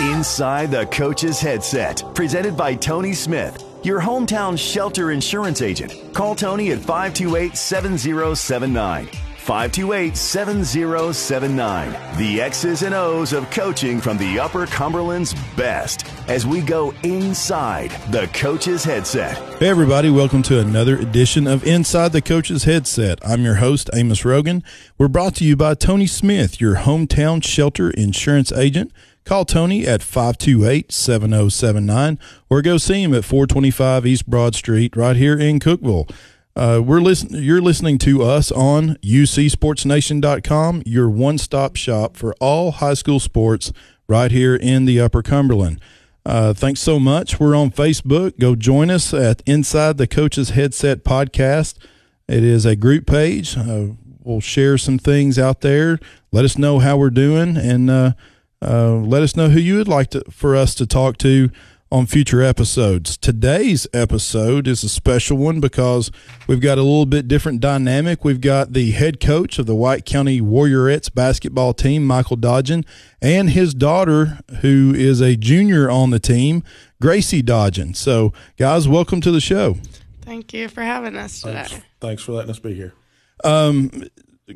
Inside the Coach's Headset, presented by Tony Smith, your hometown shelter insurance agent. Call Tony at 528 7079. 528 7079. The X's and O's of coaching from the Upper Cumberland's best as we go inside the coach's headset. Hey, everybody, welcome to another edition of Inside the Coach's Headset. I'm your host, Amos Rogan. We're brought to you by Tony Smith, your hometown shelter insurance agent. Call Tony at 528 7079 or go see him at 425 East Broad Street right here in Cookeville. Uh, we're listen- you're listening to us on ucsportsnation.com, your one-stop shop for all high school sports right here in the Upper Cumberland. Uh, thanks so much. We're on Facebook. Go join us at Inside the Coaches Headset Podcast. It is a group page. Uh, we'll share some things out there. Let us know how we're doing, and uh, let us know who you would like to, for us to talk to on future episodes. Today's episode is a special one because we've got a little bit different dynamic. We've got the head coach of the White County Warriorettes basketball team, Michael Dodgen, and his daughter, who is a junior on the team, Gracie Dodgen. So, guys, welcome to the show. Thank you for having us today. Thanks, thanks for letting us be here. Um,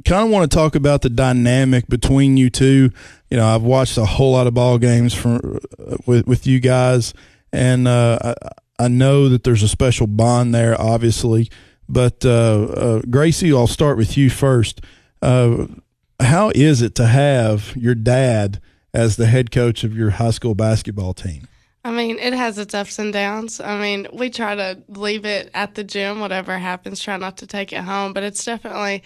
kind of want to talk about the dynamic between you two. You know, I've watched a whole lot of ball games from uh, with with you guys, and uh, I, I know that there's a special bond there, obviously. But uh, uh, Gracie, I'll start with you first. Uh, how is it to have your dad as the head coach of your high school basketball team? I mean, it has its ups and downs. I mean, we try to leave it at the gym, whatever happens, try not to take it home, but it's definitely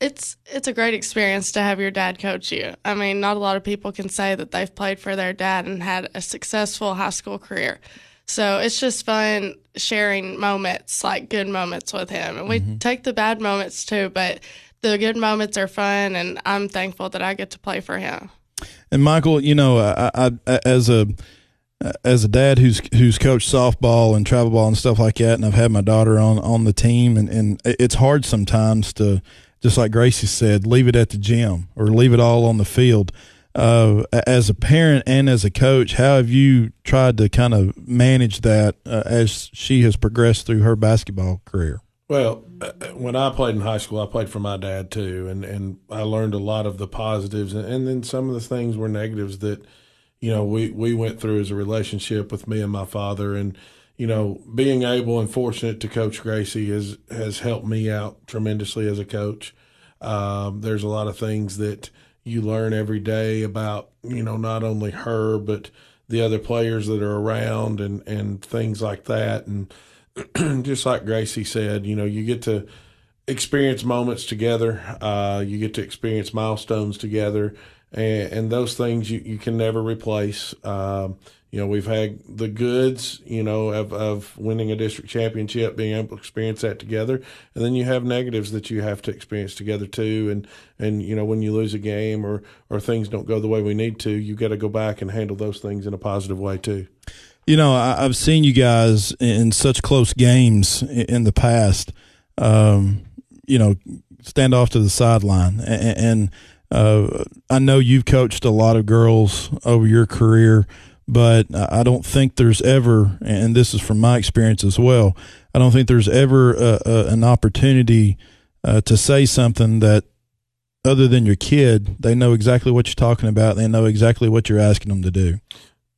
it's it's a great experience to have your dad coach you. I mean, not a lot of people can say that they've played for their dad and had a successful high school career. So it's just fun sharing moments, like good moments with him. And we mm-hmm. take the bad moments too, but the good moments are fun and I'm thankful that I get to play for him. And Michael, you know, I, I as a as a dad who's who's coached softball and travel ball and stuff like that, and I've had my daughter on on the team, and and it's hard sometimes to just like Gracie said, leave it at the gym or leave it all on the field. Uh, as a parent and as a coach, how have you tried to kind of manage that uh, as she has progressed through her basketball career? Well, uh, when I played in high school, I played for my dad too, and, and I learned a lot of the positives, and, and then some of the things were negatives that you know, we, we went through as a relationship with me and my father. And, you know, being able and fortunate to coach Gracie has, has helped me out tremendously as a coach. Um, there's a lot of things that you learn every day about, you know, not only her, but the other players that are around and, and things like that. And just like Gracie said, you know, you get to experience moments together. Uh, you get to experience milestones together and, and those things you, you can never replace. Um, you know, we've had the goods, you know, of, of winning a district championship, being able to experience that together. And then you have negatives that you have to experience together too. And, and, you know, when you lose a game or, or things don't go the way we need to, you got to go back and handle those things in a positive way too. You know, I, have seen you guys in such close games in the past, um, you know, stand off to the sideline and, and uh, I know you've coached a lot of girls over your career, but I don't think there's ever, and this is from my experience as well, I don't think there's ever a, a, an opportunity uh, to say something that other than your kid, they know exactly what you're talking about. They know exactly what you're asking them to do.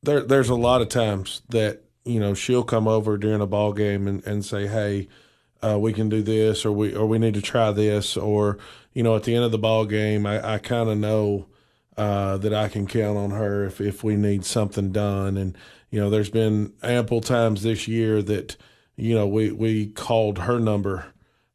There, there's a lot of times that you know she'll come over during a ball game and, and say, "Hey, uh, we can do this, or we or we need to try this, or you know, at the end of the ball game, I, I kind of know uh, that I can count on her if if we need something done. And you know, there's been ample times this year that you know we we called her number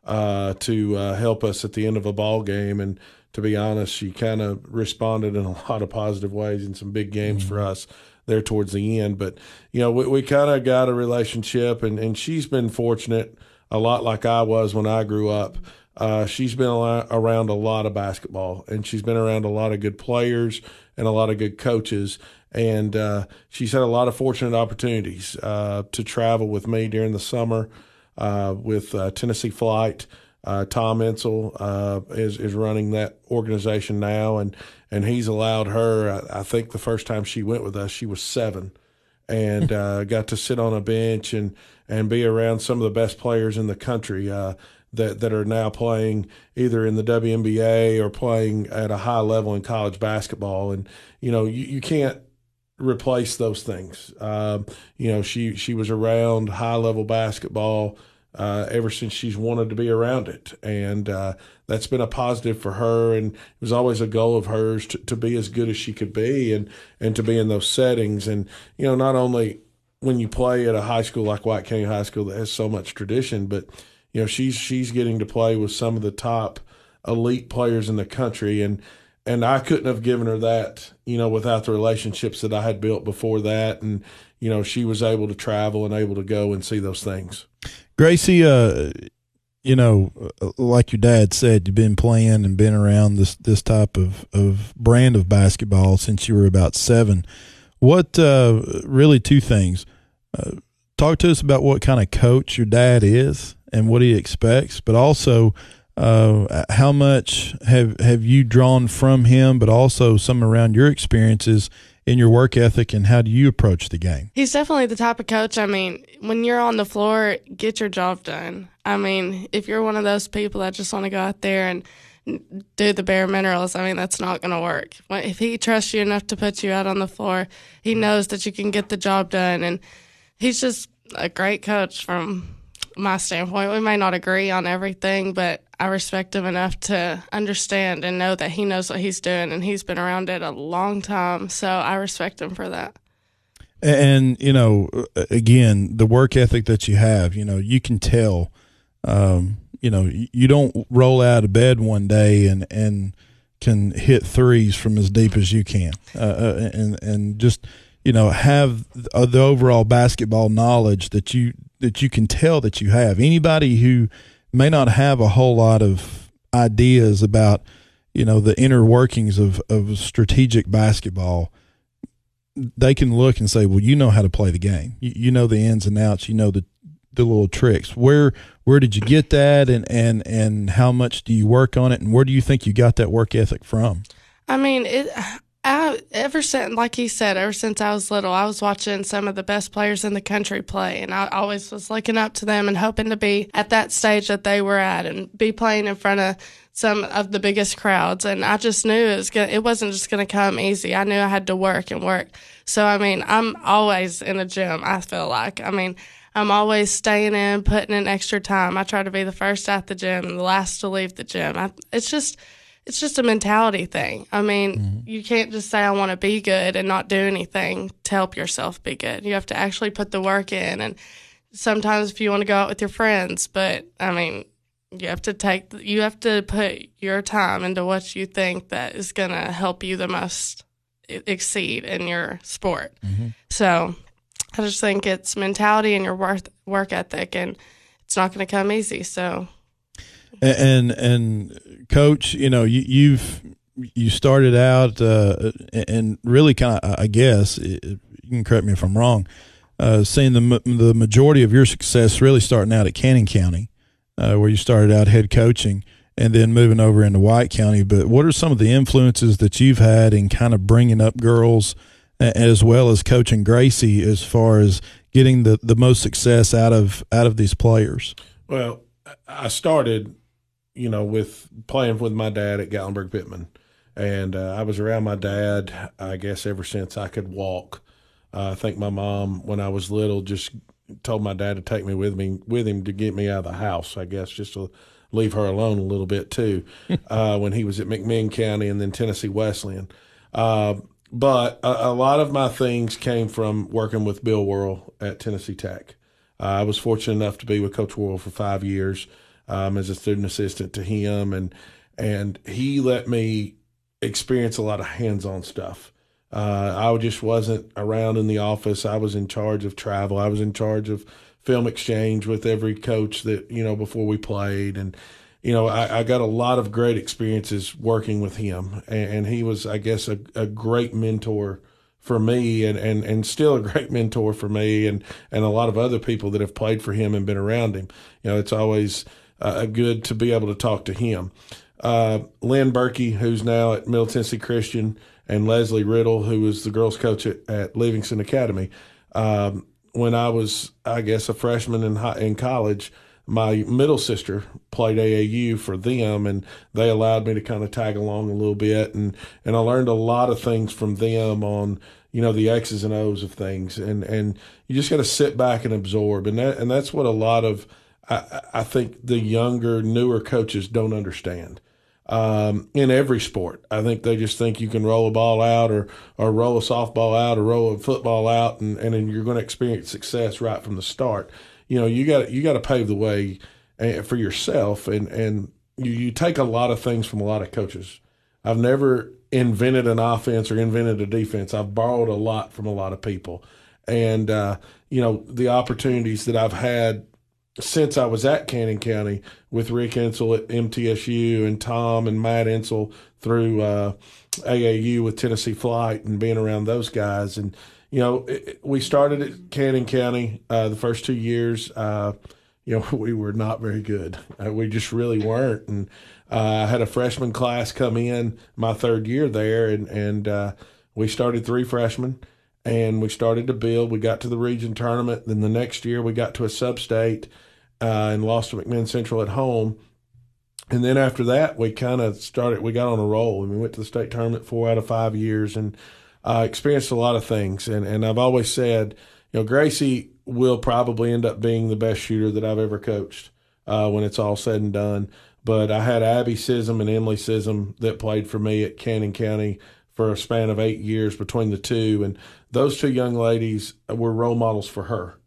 uh, to uh, help us at the end of a ball game, and to be honest, she kind of responded in a lot of positive ways in some big games mm-hmm. for us there towards the end. But you know, we, we kind of got a relationship, and and she's been fortunate a lot like I was when I grew up. Uh, she's been around a lot of basketball, and she's been around a lot of good players and a lot of good coaches. And uh, she's had a lot of fortunate opportunities uh, to travel with me during the summer uh, with uh, Tennessee Flight. Uh, Tom Insell uh, is is running that organization now, and and he's allowed her. I, I, think the first time she went with us, she was seven, and uh, got to sit on a bench and and be around some of the best players in the country. That that are now playing either in the WNBA or playing at a high level in college basketball, and you know you, you can't replace those things. Um, you know, she she was around high level basketball uh, ever since she's wanted to be around it, and uh, that's been a positive for her. And it was always a goal of hers to, to be as good as she could be, and and to be in those settings. And you know, not only when you play at a high school like White County High School that has so much tradition, but you know, she's she's getting to play with some of the top elite players in the country, and and I couldn't have given her that, you know, without the relationships that I had built before that. And, you know, she was able to travel and able to go and see those things. Gracie, uh, you know, like your dad said, you've been playing and been around this, this type of, of brand of basketball since you were about seven. What, uh, really two things. Uh, talk to us about what kind of coach your dad is and what he expects, but also, uh, how much have have you drawn from him, but also some around your experiences in your work ethic, and how do you approach the game? He's definitely the type of coach. I mean, when you're on the floor, get your job done. I mean, if you're one of those people that just want to go out there and do the bare minerals, I mean, that's not going to work. If he trusts you enough to put you out on the floor, he knows that you can get the job done, and he's just a great coach from my standpoint. We may not agree on everything, but I respect him enough to understand and know that he knows what he's doing and he's been around it a long time. So I respect him for that. And, you know, again, the work ethic that you have, you know, you can tell, um, you know, you don't roll out of bed one day and, and can hit threes from as deep as you can. Uh, uh and, and just, you know, have the overall basketball knowledge that you, that you can tell that you have. Anybody who, may not have a whole lot of ideas about you know the inner workings of of strategic basketball they can look and say well you know how to play the game. You, you know the ins and outs. You know the the little tricks. Where where did you get that? And and and how much do you work on it? And where do you think you got that work ethic from? I mean it I, ever since, like he said, ever since I was little, I was watching some of the best players in the country play, and I always was looking up to them and hoping to be at that stage that they were at and be playing in front of some of the biggest crowds. And I just knew it was gonna, it wasn't just going to come easy. I knew I had to work and work. So I mean, I'm always in the gym. I feel like, I mean. I'm always staying in, putting in extra time. I try to be the first at the gym and the last to leave the gym. I, it's just it's just a mentality thing. I mean, mm-hmm. you can't just say I want to be good and not do anything to help yourself be good. You have to actually put the work in and sometimes if you want to go out with your friends, but I mean, you have to take you have to put your time into what you think that is going to help you the most exceed in your sport. Mm-hmm. So, I just think it's mentality and your work work ethic and it's not going to come easy. So, and and coach, you know, you, you've you started out uh, and really kind of, I guess, you can correct me if I'm wrong, uh, seeing the the majority of your success really starting out at Cannon County, uh, where you started out head coaching, and then moving over into White County. But what are some of the influences that you've had in kind of bringing up girls, as well as coaching Gracie, as far as getting the, the most success out of out of these players? Well, I started you know, with playing with my dad at Gatlinburg Pittman. And uh, I was around my dad, I guess, ever since I could walk. Uh, I think my mom, when I was little, just told my dad to take me with me with him to get me out of the house. I guess just to leave her alone a little bit too. uh, when he was at McMinn County and then Tennessee Wesleyan. Uh, but a, a, lot of my things came from working with Bill Worrell at Tennessee Tech. Uh, I was fortunate enough to be with Coach Worrell for five years um, as a student assistant to him, and and he let me experience a lot of hands-on stuff. Uh, I just wasn't around in the office. I was in charge of travel. I was in charge of film exchange with every coach that you know before we played, and you know I, I got a lot of great experiences working with him, and, and he was, I guess, a, a great mentor for me and, and, and still a great mentor for me and, and a lot of other people that have played for him and been around him. You know, it's always uh, good to be able to talk to him. Uh, Lynn Berkey, who's now at Middle Tennessee Christian, and Leslie Riddle, who was the girls' coach at, at Livingston Academy. Um, when I was, I guess, a freshman in high, in college, my middle sister played AAU for them, and they allowed me to kind of tag along a little bit, and and I learned a lot of things from them on you know the X's and O's of things, and and you just got to sit back and absorb, and that and that's what a lot of I, I think the younger, newer coaches don't understand um, in every sport. I think they just think you can roll a ball out or, or roll a softball out or roll a football out and, and then you're going to experience success right from the start. You know, you got you got to pave the way eh, for yourself and, and you, you take a lot of things from a lot of coaches. I've never invented an offense or invented a defense. I've borrowed a lot from a lot of people. And, uh, you know, the opportunities that I've had since I was at Cannon County with Rick Insell at MTSU and Tom and Matt Insell through uh, AAU with Tennessee Flight and being around those guys. And, you know, it, we started at Cannon County uh, the first two years. Uh, you know, we were not very good. Uh, we just really weren't. And uh, I had a freshman class come in my third year there, and, and uh, we started three freshmen and we started to build. We got to the region tournament. Then the next year, we got to a sub state uh, and lost to McMinn Central at home. And then after that, we kind of started. We got on a roll, and we went to the state tournament four out of five years, and uh, experienced a lot of things. And and I've always said, you know, Gracie will probably end up being the best shooter that I've ever coached uh, when it's all said and done. But I had Abby Sism and Emily Sism that played for me at Cannon County for a span of eight years between the two, and those two young ladies were role models for her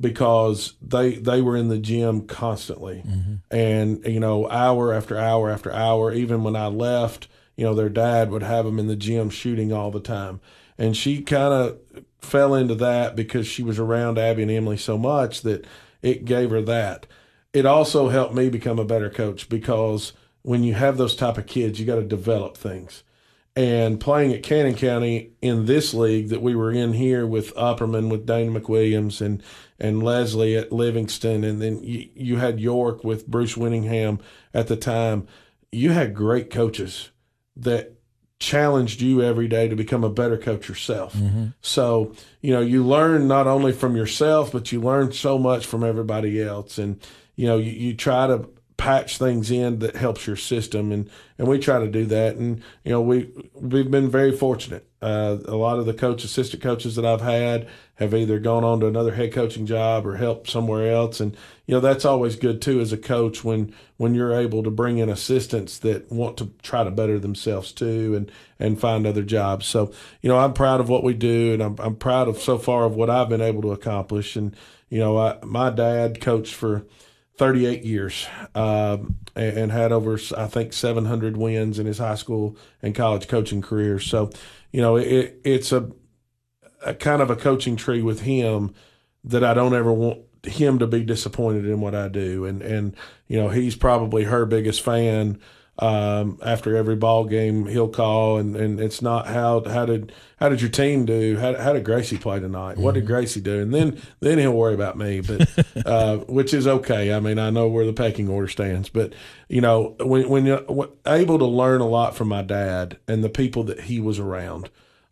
because they they were in the gym constantly. Mm-hmm. and you know hour after hour after hour even when I left you know their dad would have them in the gym shooting all the time. And she kind of fell into that because she was around Abby and Emily so much that it gave her that. It also helped me become a better coach because when you have those type of kids you got to develop things and playing at Cannon County in this league that we were in here with Upperman, with Dana McWilliams, and and Leslie at Livingston, and then you, you had York with Bruce Winningham at the time. You had great coaches that challenged you every day to become a better coach yourself. Mm-hmm. So, you know, you learn not only from yourself, but you learn so much from everybody else. And, you know, you, you try to patch things in that helps your system and and we try to do that. And you know we we've been very fortunate. Uh, a lot of the coach assistant coaches that I've had have either gone on to another head coaching job or helped somewhere else. And you know that's always good too as a coach when when you're able to bring in assistants that want to try to better themselves too and and find other jobs. So you know I'm proud of what we do and I'm I'm proud of so far of what I've been able to accomplish. And you know I, my dad coached for 38 years um, and, had over, I think, 700 wins in his high school and college coaching career. So, you know, it, it's a, a kind of a coaching tree with him that I don't ever want him to be disappointed in what I do. And, and, you know, he's probably her biggest fan um, after every ball game he'll call and, and it's not how how did how did your team do how, how did Gracie play tonight mm-hmm. what did mm-hmm. Gracie do and then then he'll worry about me but uh, which is okay I mean I know where the pecking order stands but you know when when you're able to learn a lot from my dad and the people that he was around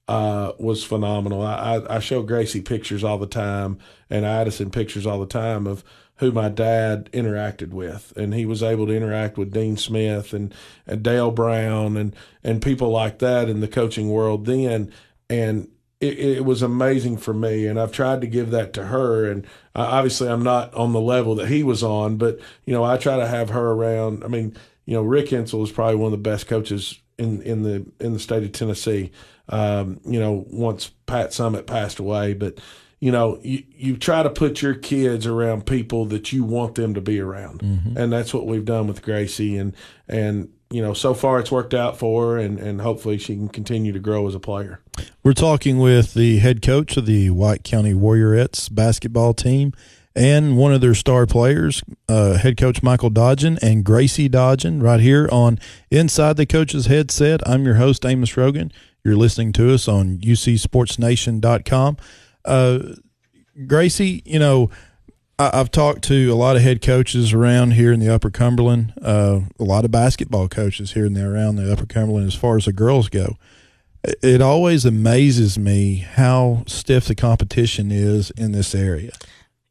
uh, was phenomenal I, I, I show Gracie pictures all the time and Addison pictures all the time of who my dad interacted with, and he was able to interact with Dean Smith and, and Dale Brown and and people like that in the coaching world then, and it, it, was amazing for me. And I've tried to give that to her, and obviously I'm not on the level that he was on, but you know I try to have her around. I mean, you know Rick Insell is probably one of the best coaches in in the in the state of Tennessee. Um, you know, once Pat Summitt passed away, but you know, you, you try to put your kids around people that you want them to be around. Mm-hmm. And that's what we've done with Gracie. And, and, you know, so far it's worked out for her, and, and hopefully she can continue to grow as a player. We're talking with the head coach of the White County Warriorettes basketball team and one of their star players, uh, head coach Michael Dodgen and Gracie Dodgen, right here on Inside the Coach's Headset. I'm your host, Amos Rogan. You're listening to us on UCSportsNation.com. Uh, Gracie, you know, I, I've talked to a lot of head coaches around here in the Upper Cumberland, uh, a lot of basketball coaches here and there around the Upper Cumberland as far as the girls go. It- It always amazes me how stiff the competition is in this area.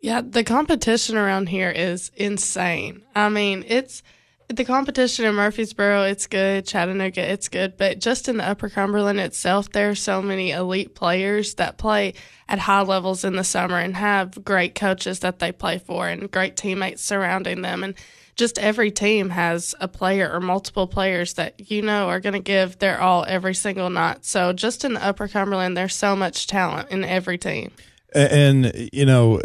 Yeah, the competition around here is insane. I mean, it's the competition in Murfreesboro, it's good. Chattanooga, it's good. But just in the Upper Cumberland itself, there are so many elite players that play at high levels in the summer and have great coaches that they play for and great teammates surrounding them. And just every team has a player or multiple players that you know are going to give their all every single night. So just in the Upper Cumberland, there's so much talent in every team. And, you know,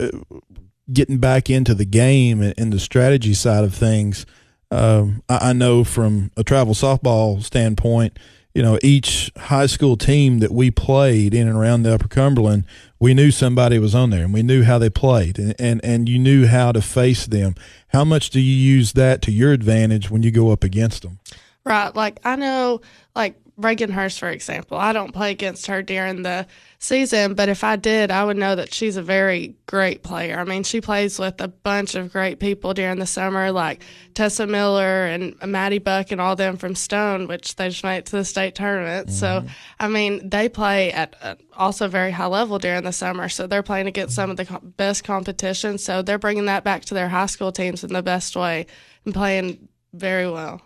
getting back into the game and the strategy side of things, um, I, I know from a travel softball standpoint, you know, each high school team that we played in and around the Upper Cumberland, we knew somebody was on there and we knew how they played and, and, and you knew how to face them. How much do you use that to your advantage when you go up against them? Right. Like I know, like Reagan Hurst, for example. I don't play against her during the season, but if I did, I would know that she's a very great player. I mean, she plays with a bunch of great people during the summer, like Tessa Miller and Maddie Buck and all them from Stone, which they just made it to the state tournament. So, mm-hmm. I mean, they play at a also very high level during the summer. So they're playing against some of the co- best competition. So they're bringing that back to their high school teams in the best way and playing very well.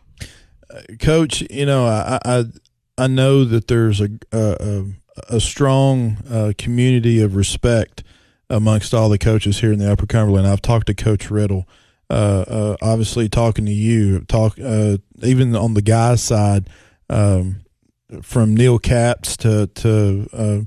Uh, Coach, you know, I I, I know that there's a a, a strong uh, community of respect amongst all the coaches here in the Upper Cumberland. I've talked to Coach Riddle, uh, uh, obviously talking to you, talk uh, even on the guys' side, um, from Neil Caps to to uh,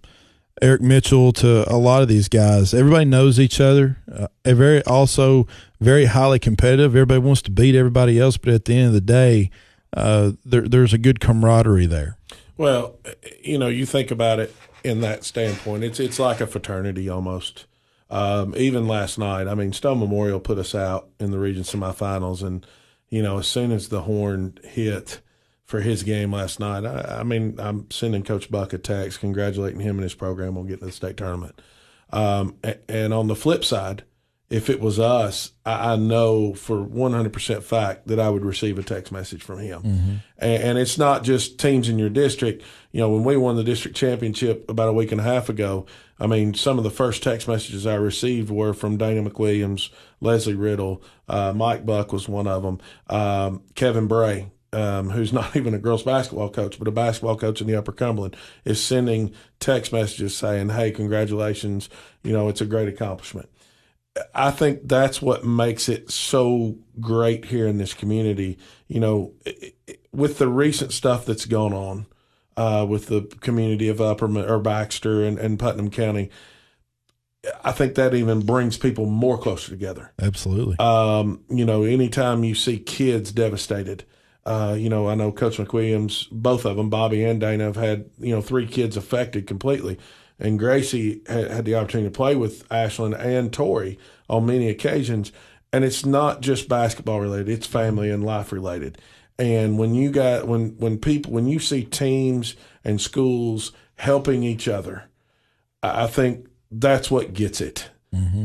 Eric Mitchell to a lot of these guys. Everybody knows each other. Uh, very also very highly competitive. Everybody wants to beat everybody else, but at the end of the day, uh, there, there's a good camaraderie there. Well, you know, you think about it in that standpoint. It's it's like a fraternity almost. Um, even last night, I mean, Stone Memorial put us out in the region semifinals, and you know, as soon as the horn hit for his game last night, I, I mean, I'm sending Coach Buck a text congratulating him and his program on getting to the state tournament. Um, and on the flip side, if it was us, I, I know for 100% fact that I would receive a text message from him. And, and it's not just teams in your district. You know, when we won the district championship about a week and a half ago, I mean, some of the first text messages I received were from Dana McWilliams, Leslie Riddle, uh, Mike Buck was one of them, um, Kevin Bray, um, who's not even a girls basketball coach, but a basketball coach in the Upper Cumberland, is sending text messages saying, "Hey, congratulations! You know, it's a great accomplishment." I think that's what makes it so great here in this community. You know, i- i- with the recent stuff that's gone on uh, with the community of Upper or Baxter and, and Putnam County, I think that even brings people more closer together. Absolutely. Um, you know, anytime you see kids devastated, uh, you know, I know Coach McWilliams, both of them, Bobby and Dana, have had, you know, three kids affected completely. And Gracie had, had the opportunity to play with Ashland and Tori on many occasions. And it's not just basketball related, it's family and life related. And when you got, when, when people, when you see teams and schools helping each other, I think that's what gets it.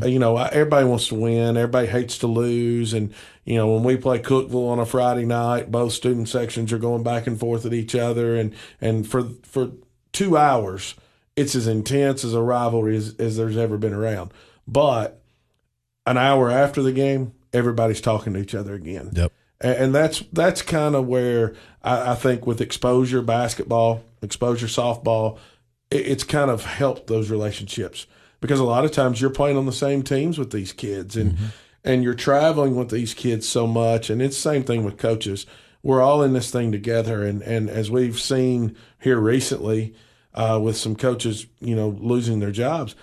Uh, You know, everybody wants to win. Everybody hates to lose. And, you know, when we play Cookeville on a Friday night, both student sections are going back and forth at each other. And, and for, for two hours, it's as intense as a rivalry as, as there's ever been around. But an hour after the game, everybody's talking to each other again. Yep. And, and that's that's kind of where I, I think with exposure basketball, exposure softball, it, it's kind of helped those relationships because a lot of times you're playing on the same teams with these kids and mm-hmm. and you're traveling with these kids so much. And it's the same thing with coaches. We're all in this thing together, and and as we've seen here recently, uh, with some coaches, you know, losing their jobs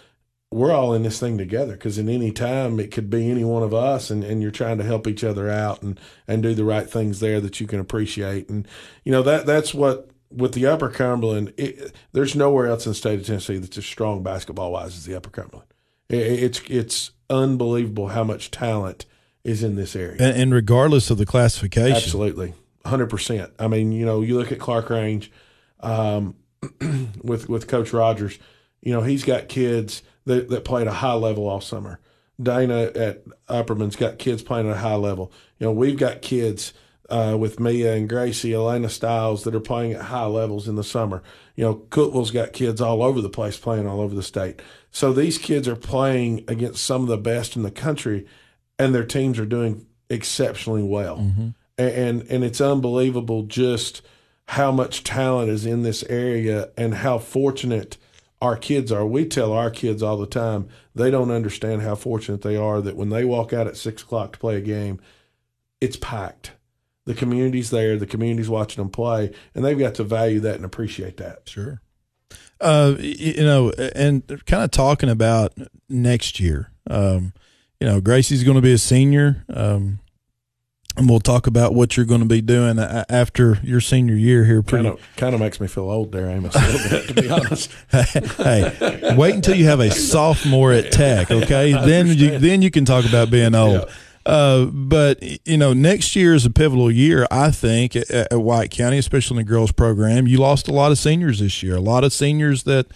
we're all in this thing together because in any time it could be any one of us and, and you're trying to help each other out and, and do the right things there that you can appreciate. And, you know, that that's what with the Upper Cumberland, it, there's nowhere else in the state of Tennessee that's as strong basketball wise as the Upper Cumberland. It, it's, it's unbelievable how much talent is in this area. And, and regardless of the classification, Absolutely, hundred percent. I mean, you know, you look at Clark Range um, with with Coach Rogers. You know, he's got kids that that play at a high level all summer. Dana at Upperman's got kids playing at a high level. You know, we've got kids uh, with Mia and Gracie, Elena Styles that are playing at high levels in the summer. You know, Cookeville's got kids all over the place playing all over the state. So these kids are playing against some of the best in the country, and their teams are doing exceptionally well. Mm-hmm. And and it's unbelievable just how much talent is in this area and how fortunate our kids are. We tell our kids all the time they don't understand how fortunate they are that when they walk out at six o'clock to play a game, it's packed the community's there, the community's watching them play, and they've got to value that and appreciate that. Sure. Uh, you know, and kind of talking about next year. Um, you know, Gracie's going to be a senior. Um, and we'll talk about what you're going to be doing after your senior year here. Pretty kind of, kind of makes me feel old there, Amos. A little bit, to be honest. hey, wait until you have a sophomore at Tech, okay? then you then you can talk about being old. Yeah. Uh, but you know, next year is a pivotal year. I think at, at, White County, especially in the girls program, you lost a lot of seniors this year. A lot of seniors that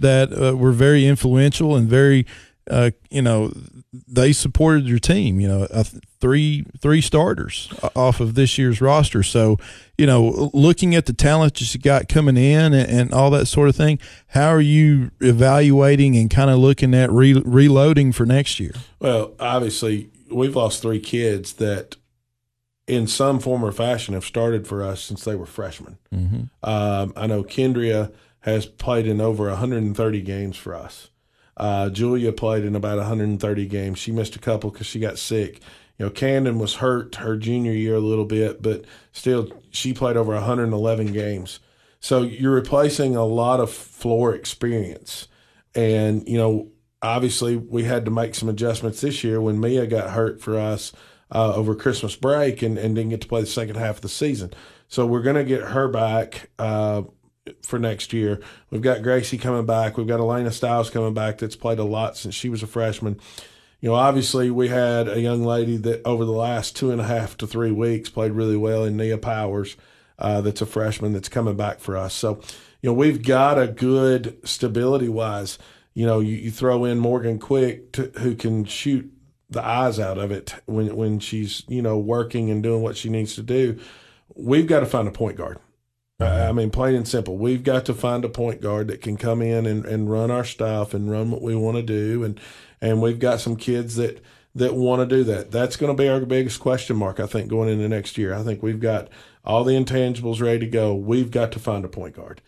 that uh, were very influential and very, uh, you know, they supported your team. You know, three three starters off of this year's roster. So, you know, looking at the talent that you got coming in and, and all that sort of thing, how are you evaluating and kind of looking at re- reloading for next year? Well, obviously we've lost three kids that in some form or fashion have started for us since they were freshmen. Mm-hmm. Um, I know Kendria has played in over 130 games for us. Uh, Julia played in about 130 games. She missed a couple because she got sick. You know, Camden was hurt her junior year a little bit, but still, she played over 111 games. So you're replacing a lot of floor experience. And, you know, obviously we had to make some adjustments this year when Mia got hurt for us uh, over Christmas break and, and didn't get to play the second half of the season. So we're going to get her back uh, for next year. We've got Gracie coming back. We've got Elena Styles coming back that's played a lot since she was a freshman. You know, obviously we had a young lady that over the last two and a half to three weeks played really well in Nia Powers. Uh, that's a freshman that's coming back for us. So, you know, we've got a good stability wise you know, you, you throw in Morgan Quick to, who can shoot the eyes out of it when when she's you know working and doing what she needs to do. We've got to find a point guard. I mean, plain and simple, we've got to find a point guard that can come in and, and run our stuff and run what we want to do, and and we've got some kids that that want to do that. That's going to be our biggest question mark, I think, going into next year. I think we've got all the intangibles ready to go. We've got to find a point guard.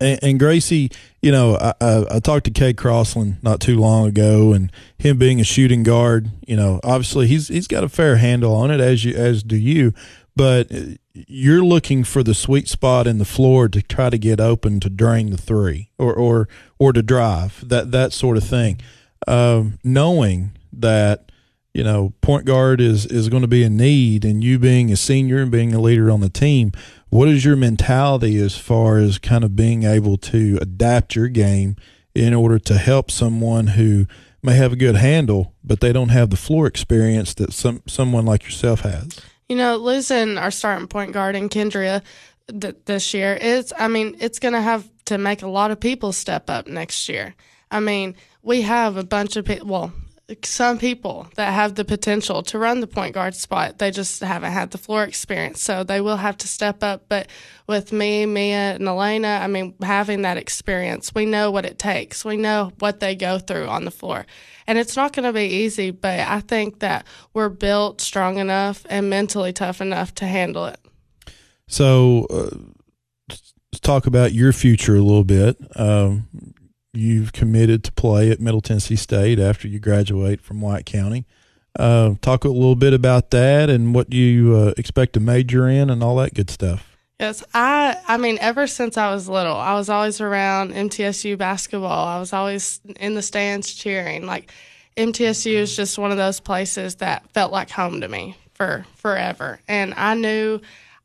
And, and Gracie, you know, I, I, I talked to Cade Crossland not too long ago, and him being a shooting guard, you know, obviously he's he's got a fair handle on it, as you as do you. But you're looking for the sweet spot in the floor to try to get open to drain the three or or or to drive that that sort of thing. Um, knowing that you know, point guard is is going to be a need, and you being a senior and being a leader on the team, what is your mentality as far as kind of being able to adapt your game in order to help someone who may have a good handle, but they don't have the floor experience that some someone like yourself has? You know, losing our starting point guard in Kendria th- this year is, I mean, it's going to have to make a lot of people step up next year. I mean, we have a bunch of people. Well, some people that have the potential to run the point guard spot. They just haven't had the floor experience, so they will have to step up. But with me, Mia, and Elena, I mean, having that experience, we know what it takes. We know what they go through on the floor. And it's not going to be easy, but I think that we're built strong enough and mentally tough enough to handle it. So, uh, let's talk about your future a little bit. Um, you've committed to play at Middle Tennessee State after you graduate from White County. Uh, talk a little bit about that and what you uh, expect to major in and all that good stuff. Yes, I I mean ever since I was little, I was always around MTSU basketball. I was always in the stands cheering. Like MTSU is just one of those places that felt like home to me for forever. And I knew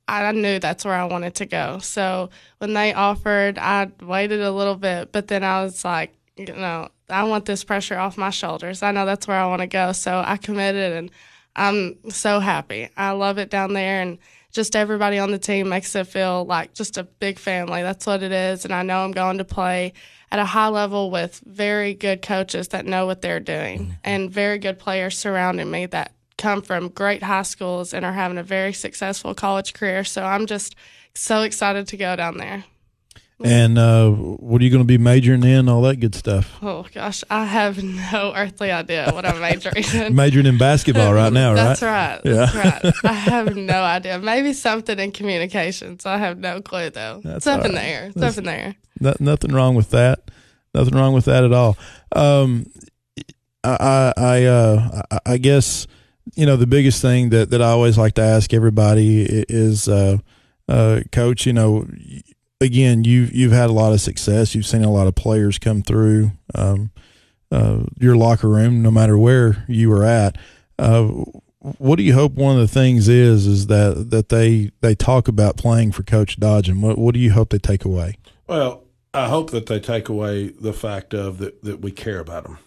I knew that's where I wanted to go. So when they offered, I waited a little bit, but then I was like, you know, I want this pressure off my shoulders. I know that's where I want to go. So I committed and I'm so happy. I love it down there and just everybody on the team makes it feel like just a big family. That's what it is. And I know I'm going to play at a high level with very good coaches that know what they're doing mm-hmm. and very good players surrounding me that come from great high schools and are having a very successful college career. So I'm just so excited to go down there. And uh, what are you going to be majoring in? All that good stuff. Oh gosh, I have no earthly idea what I'm majoring in. majoring in basketball right now, right? That's right. That's yeah. right. I have no idea. Maybe something in communications. I have no clue though. That's it's up right. in the air. It's That's, up in the air. nothing wrong with that. Nothing wrong with that at all. Um, I I uh, I guess you know the biggest thing that that I always like to ask everybody is. Uh, uh, coach, you know, again, you've you've had a lot of success. You've seen a lot of players come through um, uh, your locker room, no matter where you were at. Uh, what do you hope one of the things is is that that they they talk about playing for Coach Dodge, and what what do you hope they take away? Well, I hope that they take away the fact of that that we care about them,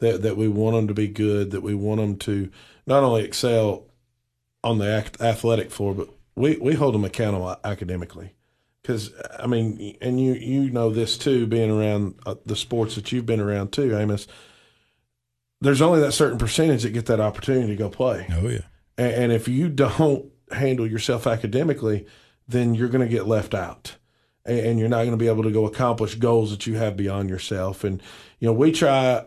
that that we want them to be good, that we want them to not only excel on the athletic floor, but we we hold them accountable academically because I mean, and you you know this too, being around uh, the sports that you've been around too, Amos. There's only that certain percentage that get that opportunity to go play. Oh yeah, and, and if you don't handle yourself academically, then you're going to get left out, and, and you're not going to be able to go accomplish goals that you have beyond yourself. And you know, we try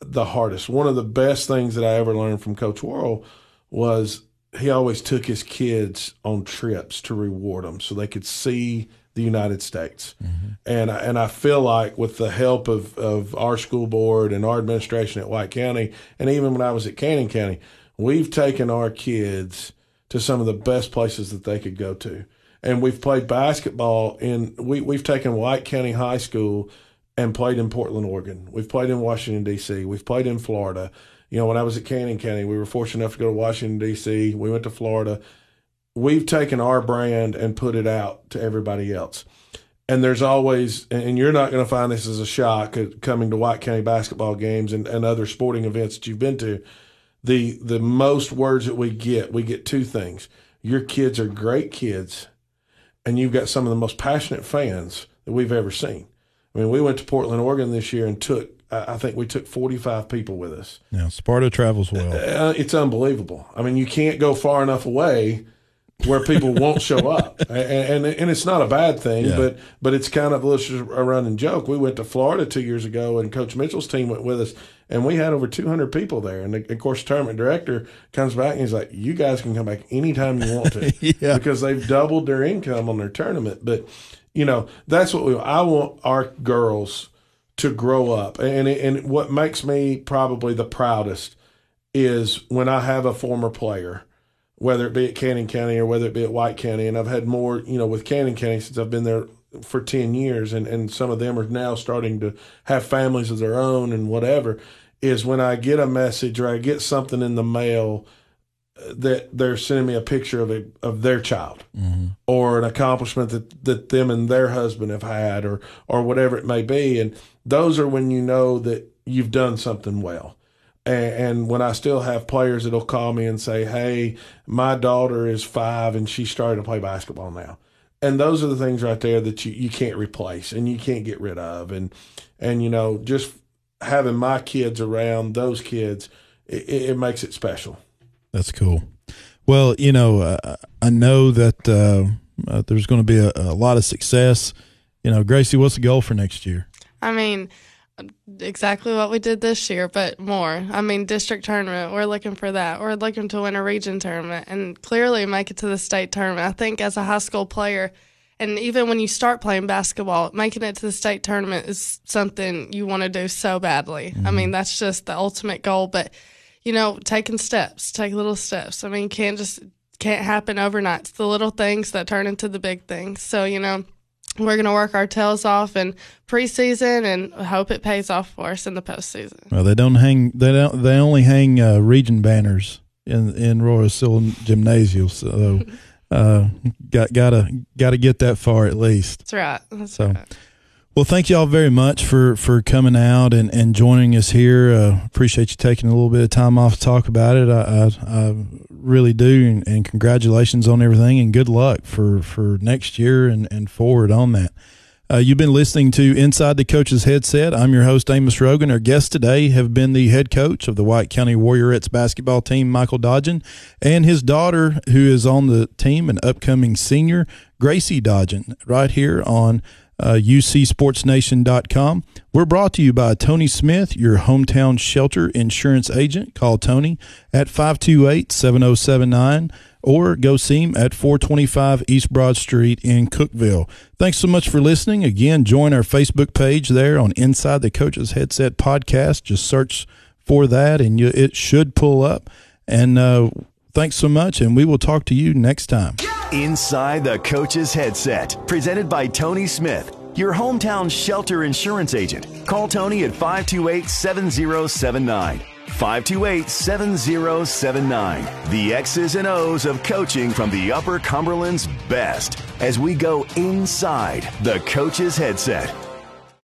the hardest. One of the best things that I ever learned from Coach Worrell was he always took his kids on trips to reward them so they could see the United States. Mm-hmm. And and I feel like with the help of, of our school board and our administration at White County, and even when I was at Cannon County, we've taken our kids to some of the best places that they could go to. And we've played basketball in we, we've taken White County High School and played in Portland, Oregon. We've played in Washington D.C. We've played in Florida you know, when I was at Cannon County, we were fortunate enough to go to Washington D.C. We went to Florida. We've taken our brand and put it out to everybody else. And there's always, and you're not going to find this as a shock coming to White County basketball games and, and other sporting events that you've been to. The the most words that we get, we get two things. Your kids are great kids, and you've got some of the most passionate fans that we've ever seen. I mean, we went to Portland, Oregon this year and took I think we took 45 people with us. Yeah, Sparta travels well. Uh, it's unbelievable. I mean, you can't go far enough away where people won't show up, and, and, and it's not a bad thing, yeah. but but it's kind of a running joke. We went to Florida two years ago, and Coach Mitchell's team went with us, and we had over 200 people there. And the, of course, the tournament director comes back and he's like, "You guys can come back anytime you want to, yeah. because they've doubled their income on their tournament." But you know, that's what we. I want our girls to grow up. And and what makes me probably the proudest is when I have a former player, whether it be at Cannon County or whether it be at White County, and I've had more, you know, with Cannon County since I've been there for 10 years and, and some of them are now starting to have families of their own and whatever is when I get a message or I get something in the mail that they're sending me a picture of a, of their child mm-hmm. or an accomplishment that, that them and their husband have had or or whatever it may be. And those are when you know that you've done something well. And, and when I still have players that'll call me and say hey my daughter is five and she started to play basketball now. And those are the things right there that you, you can't replace and you can't get rid of. And and you know just having my kids around those kids it, it makes it special that's cool. Well, you know, uh, I know that uh, uh, there's going to be a, a, lot of success. You know, Gracie, what's the goal for next year? I mean, exactly what we did this year, but more. I mean, district tournament, we're looking for that. We're looking to win a region tournament and clearly make it to the state tournament. I think as a high school player, and even when you start playing basketball, making it to the state tournament is something you want to do so badly. Mm-hmm. I mean, that's just the ultimate goal, but you know, taking steps, take little steps. I mean, can't just can't happen overnight. It's the little things that turn into the big things. So, you know, we're going to work our tails off in preseason and hope it pays off for us in the postseason. Well, they don't hang. They don't. They only hang uh, region banners in in Royal Seal Gymnasium. So, uh, got gotta gotta get that far at least. That's right. That's so, right. Well, thank you all very much for, for coming out and, and joining us here. Uh, appreciate you taking a little bit of time off to talk about it. I, I, I really do. And, and, congratulations on everything and good luck for, for next year and, and forward on that. Uh, you've been listening to Inside the Coach's Headset. I'm your host, Amos Rogan. Our guests today have been the head coach of the White County Warriorettes basketball team, Michael Dodgen, and his daughter, who is on the team, an upcoming senior, Gracie Dodgen, right here on uh, UCSportsNation.com. We're brought to you by Tony Smith, your hometown shelter insurance agent. Call Tony at 528 7079 or go see him at 425 East Broad Street in Cookeville. Thanks so much for listening. Again, join our Facebook page there on Inside the Coach's Headset podcast. Just search for that and you, it should pull up. And uh, thanks so much, and we will talk to you next time. Inside the Coach's Headset, presented by Tony Smith, your hometown shelter insurance agent. Call Tony at 528 7079. 528 7079. The X's and O's of coaching from the Upper Cumberland's best as we go inside the coach's headset.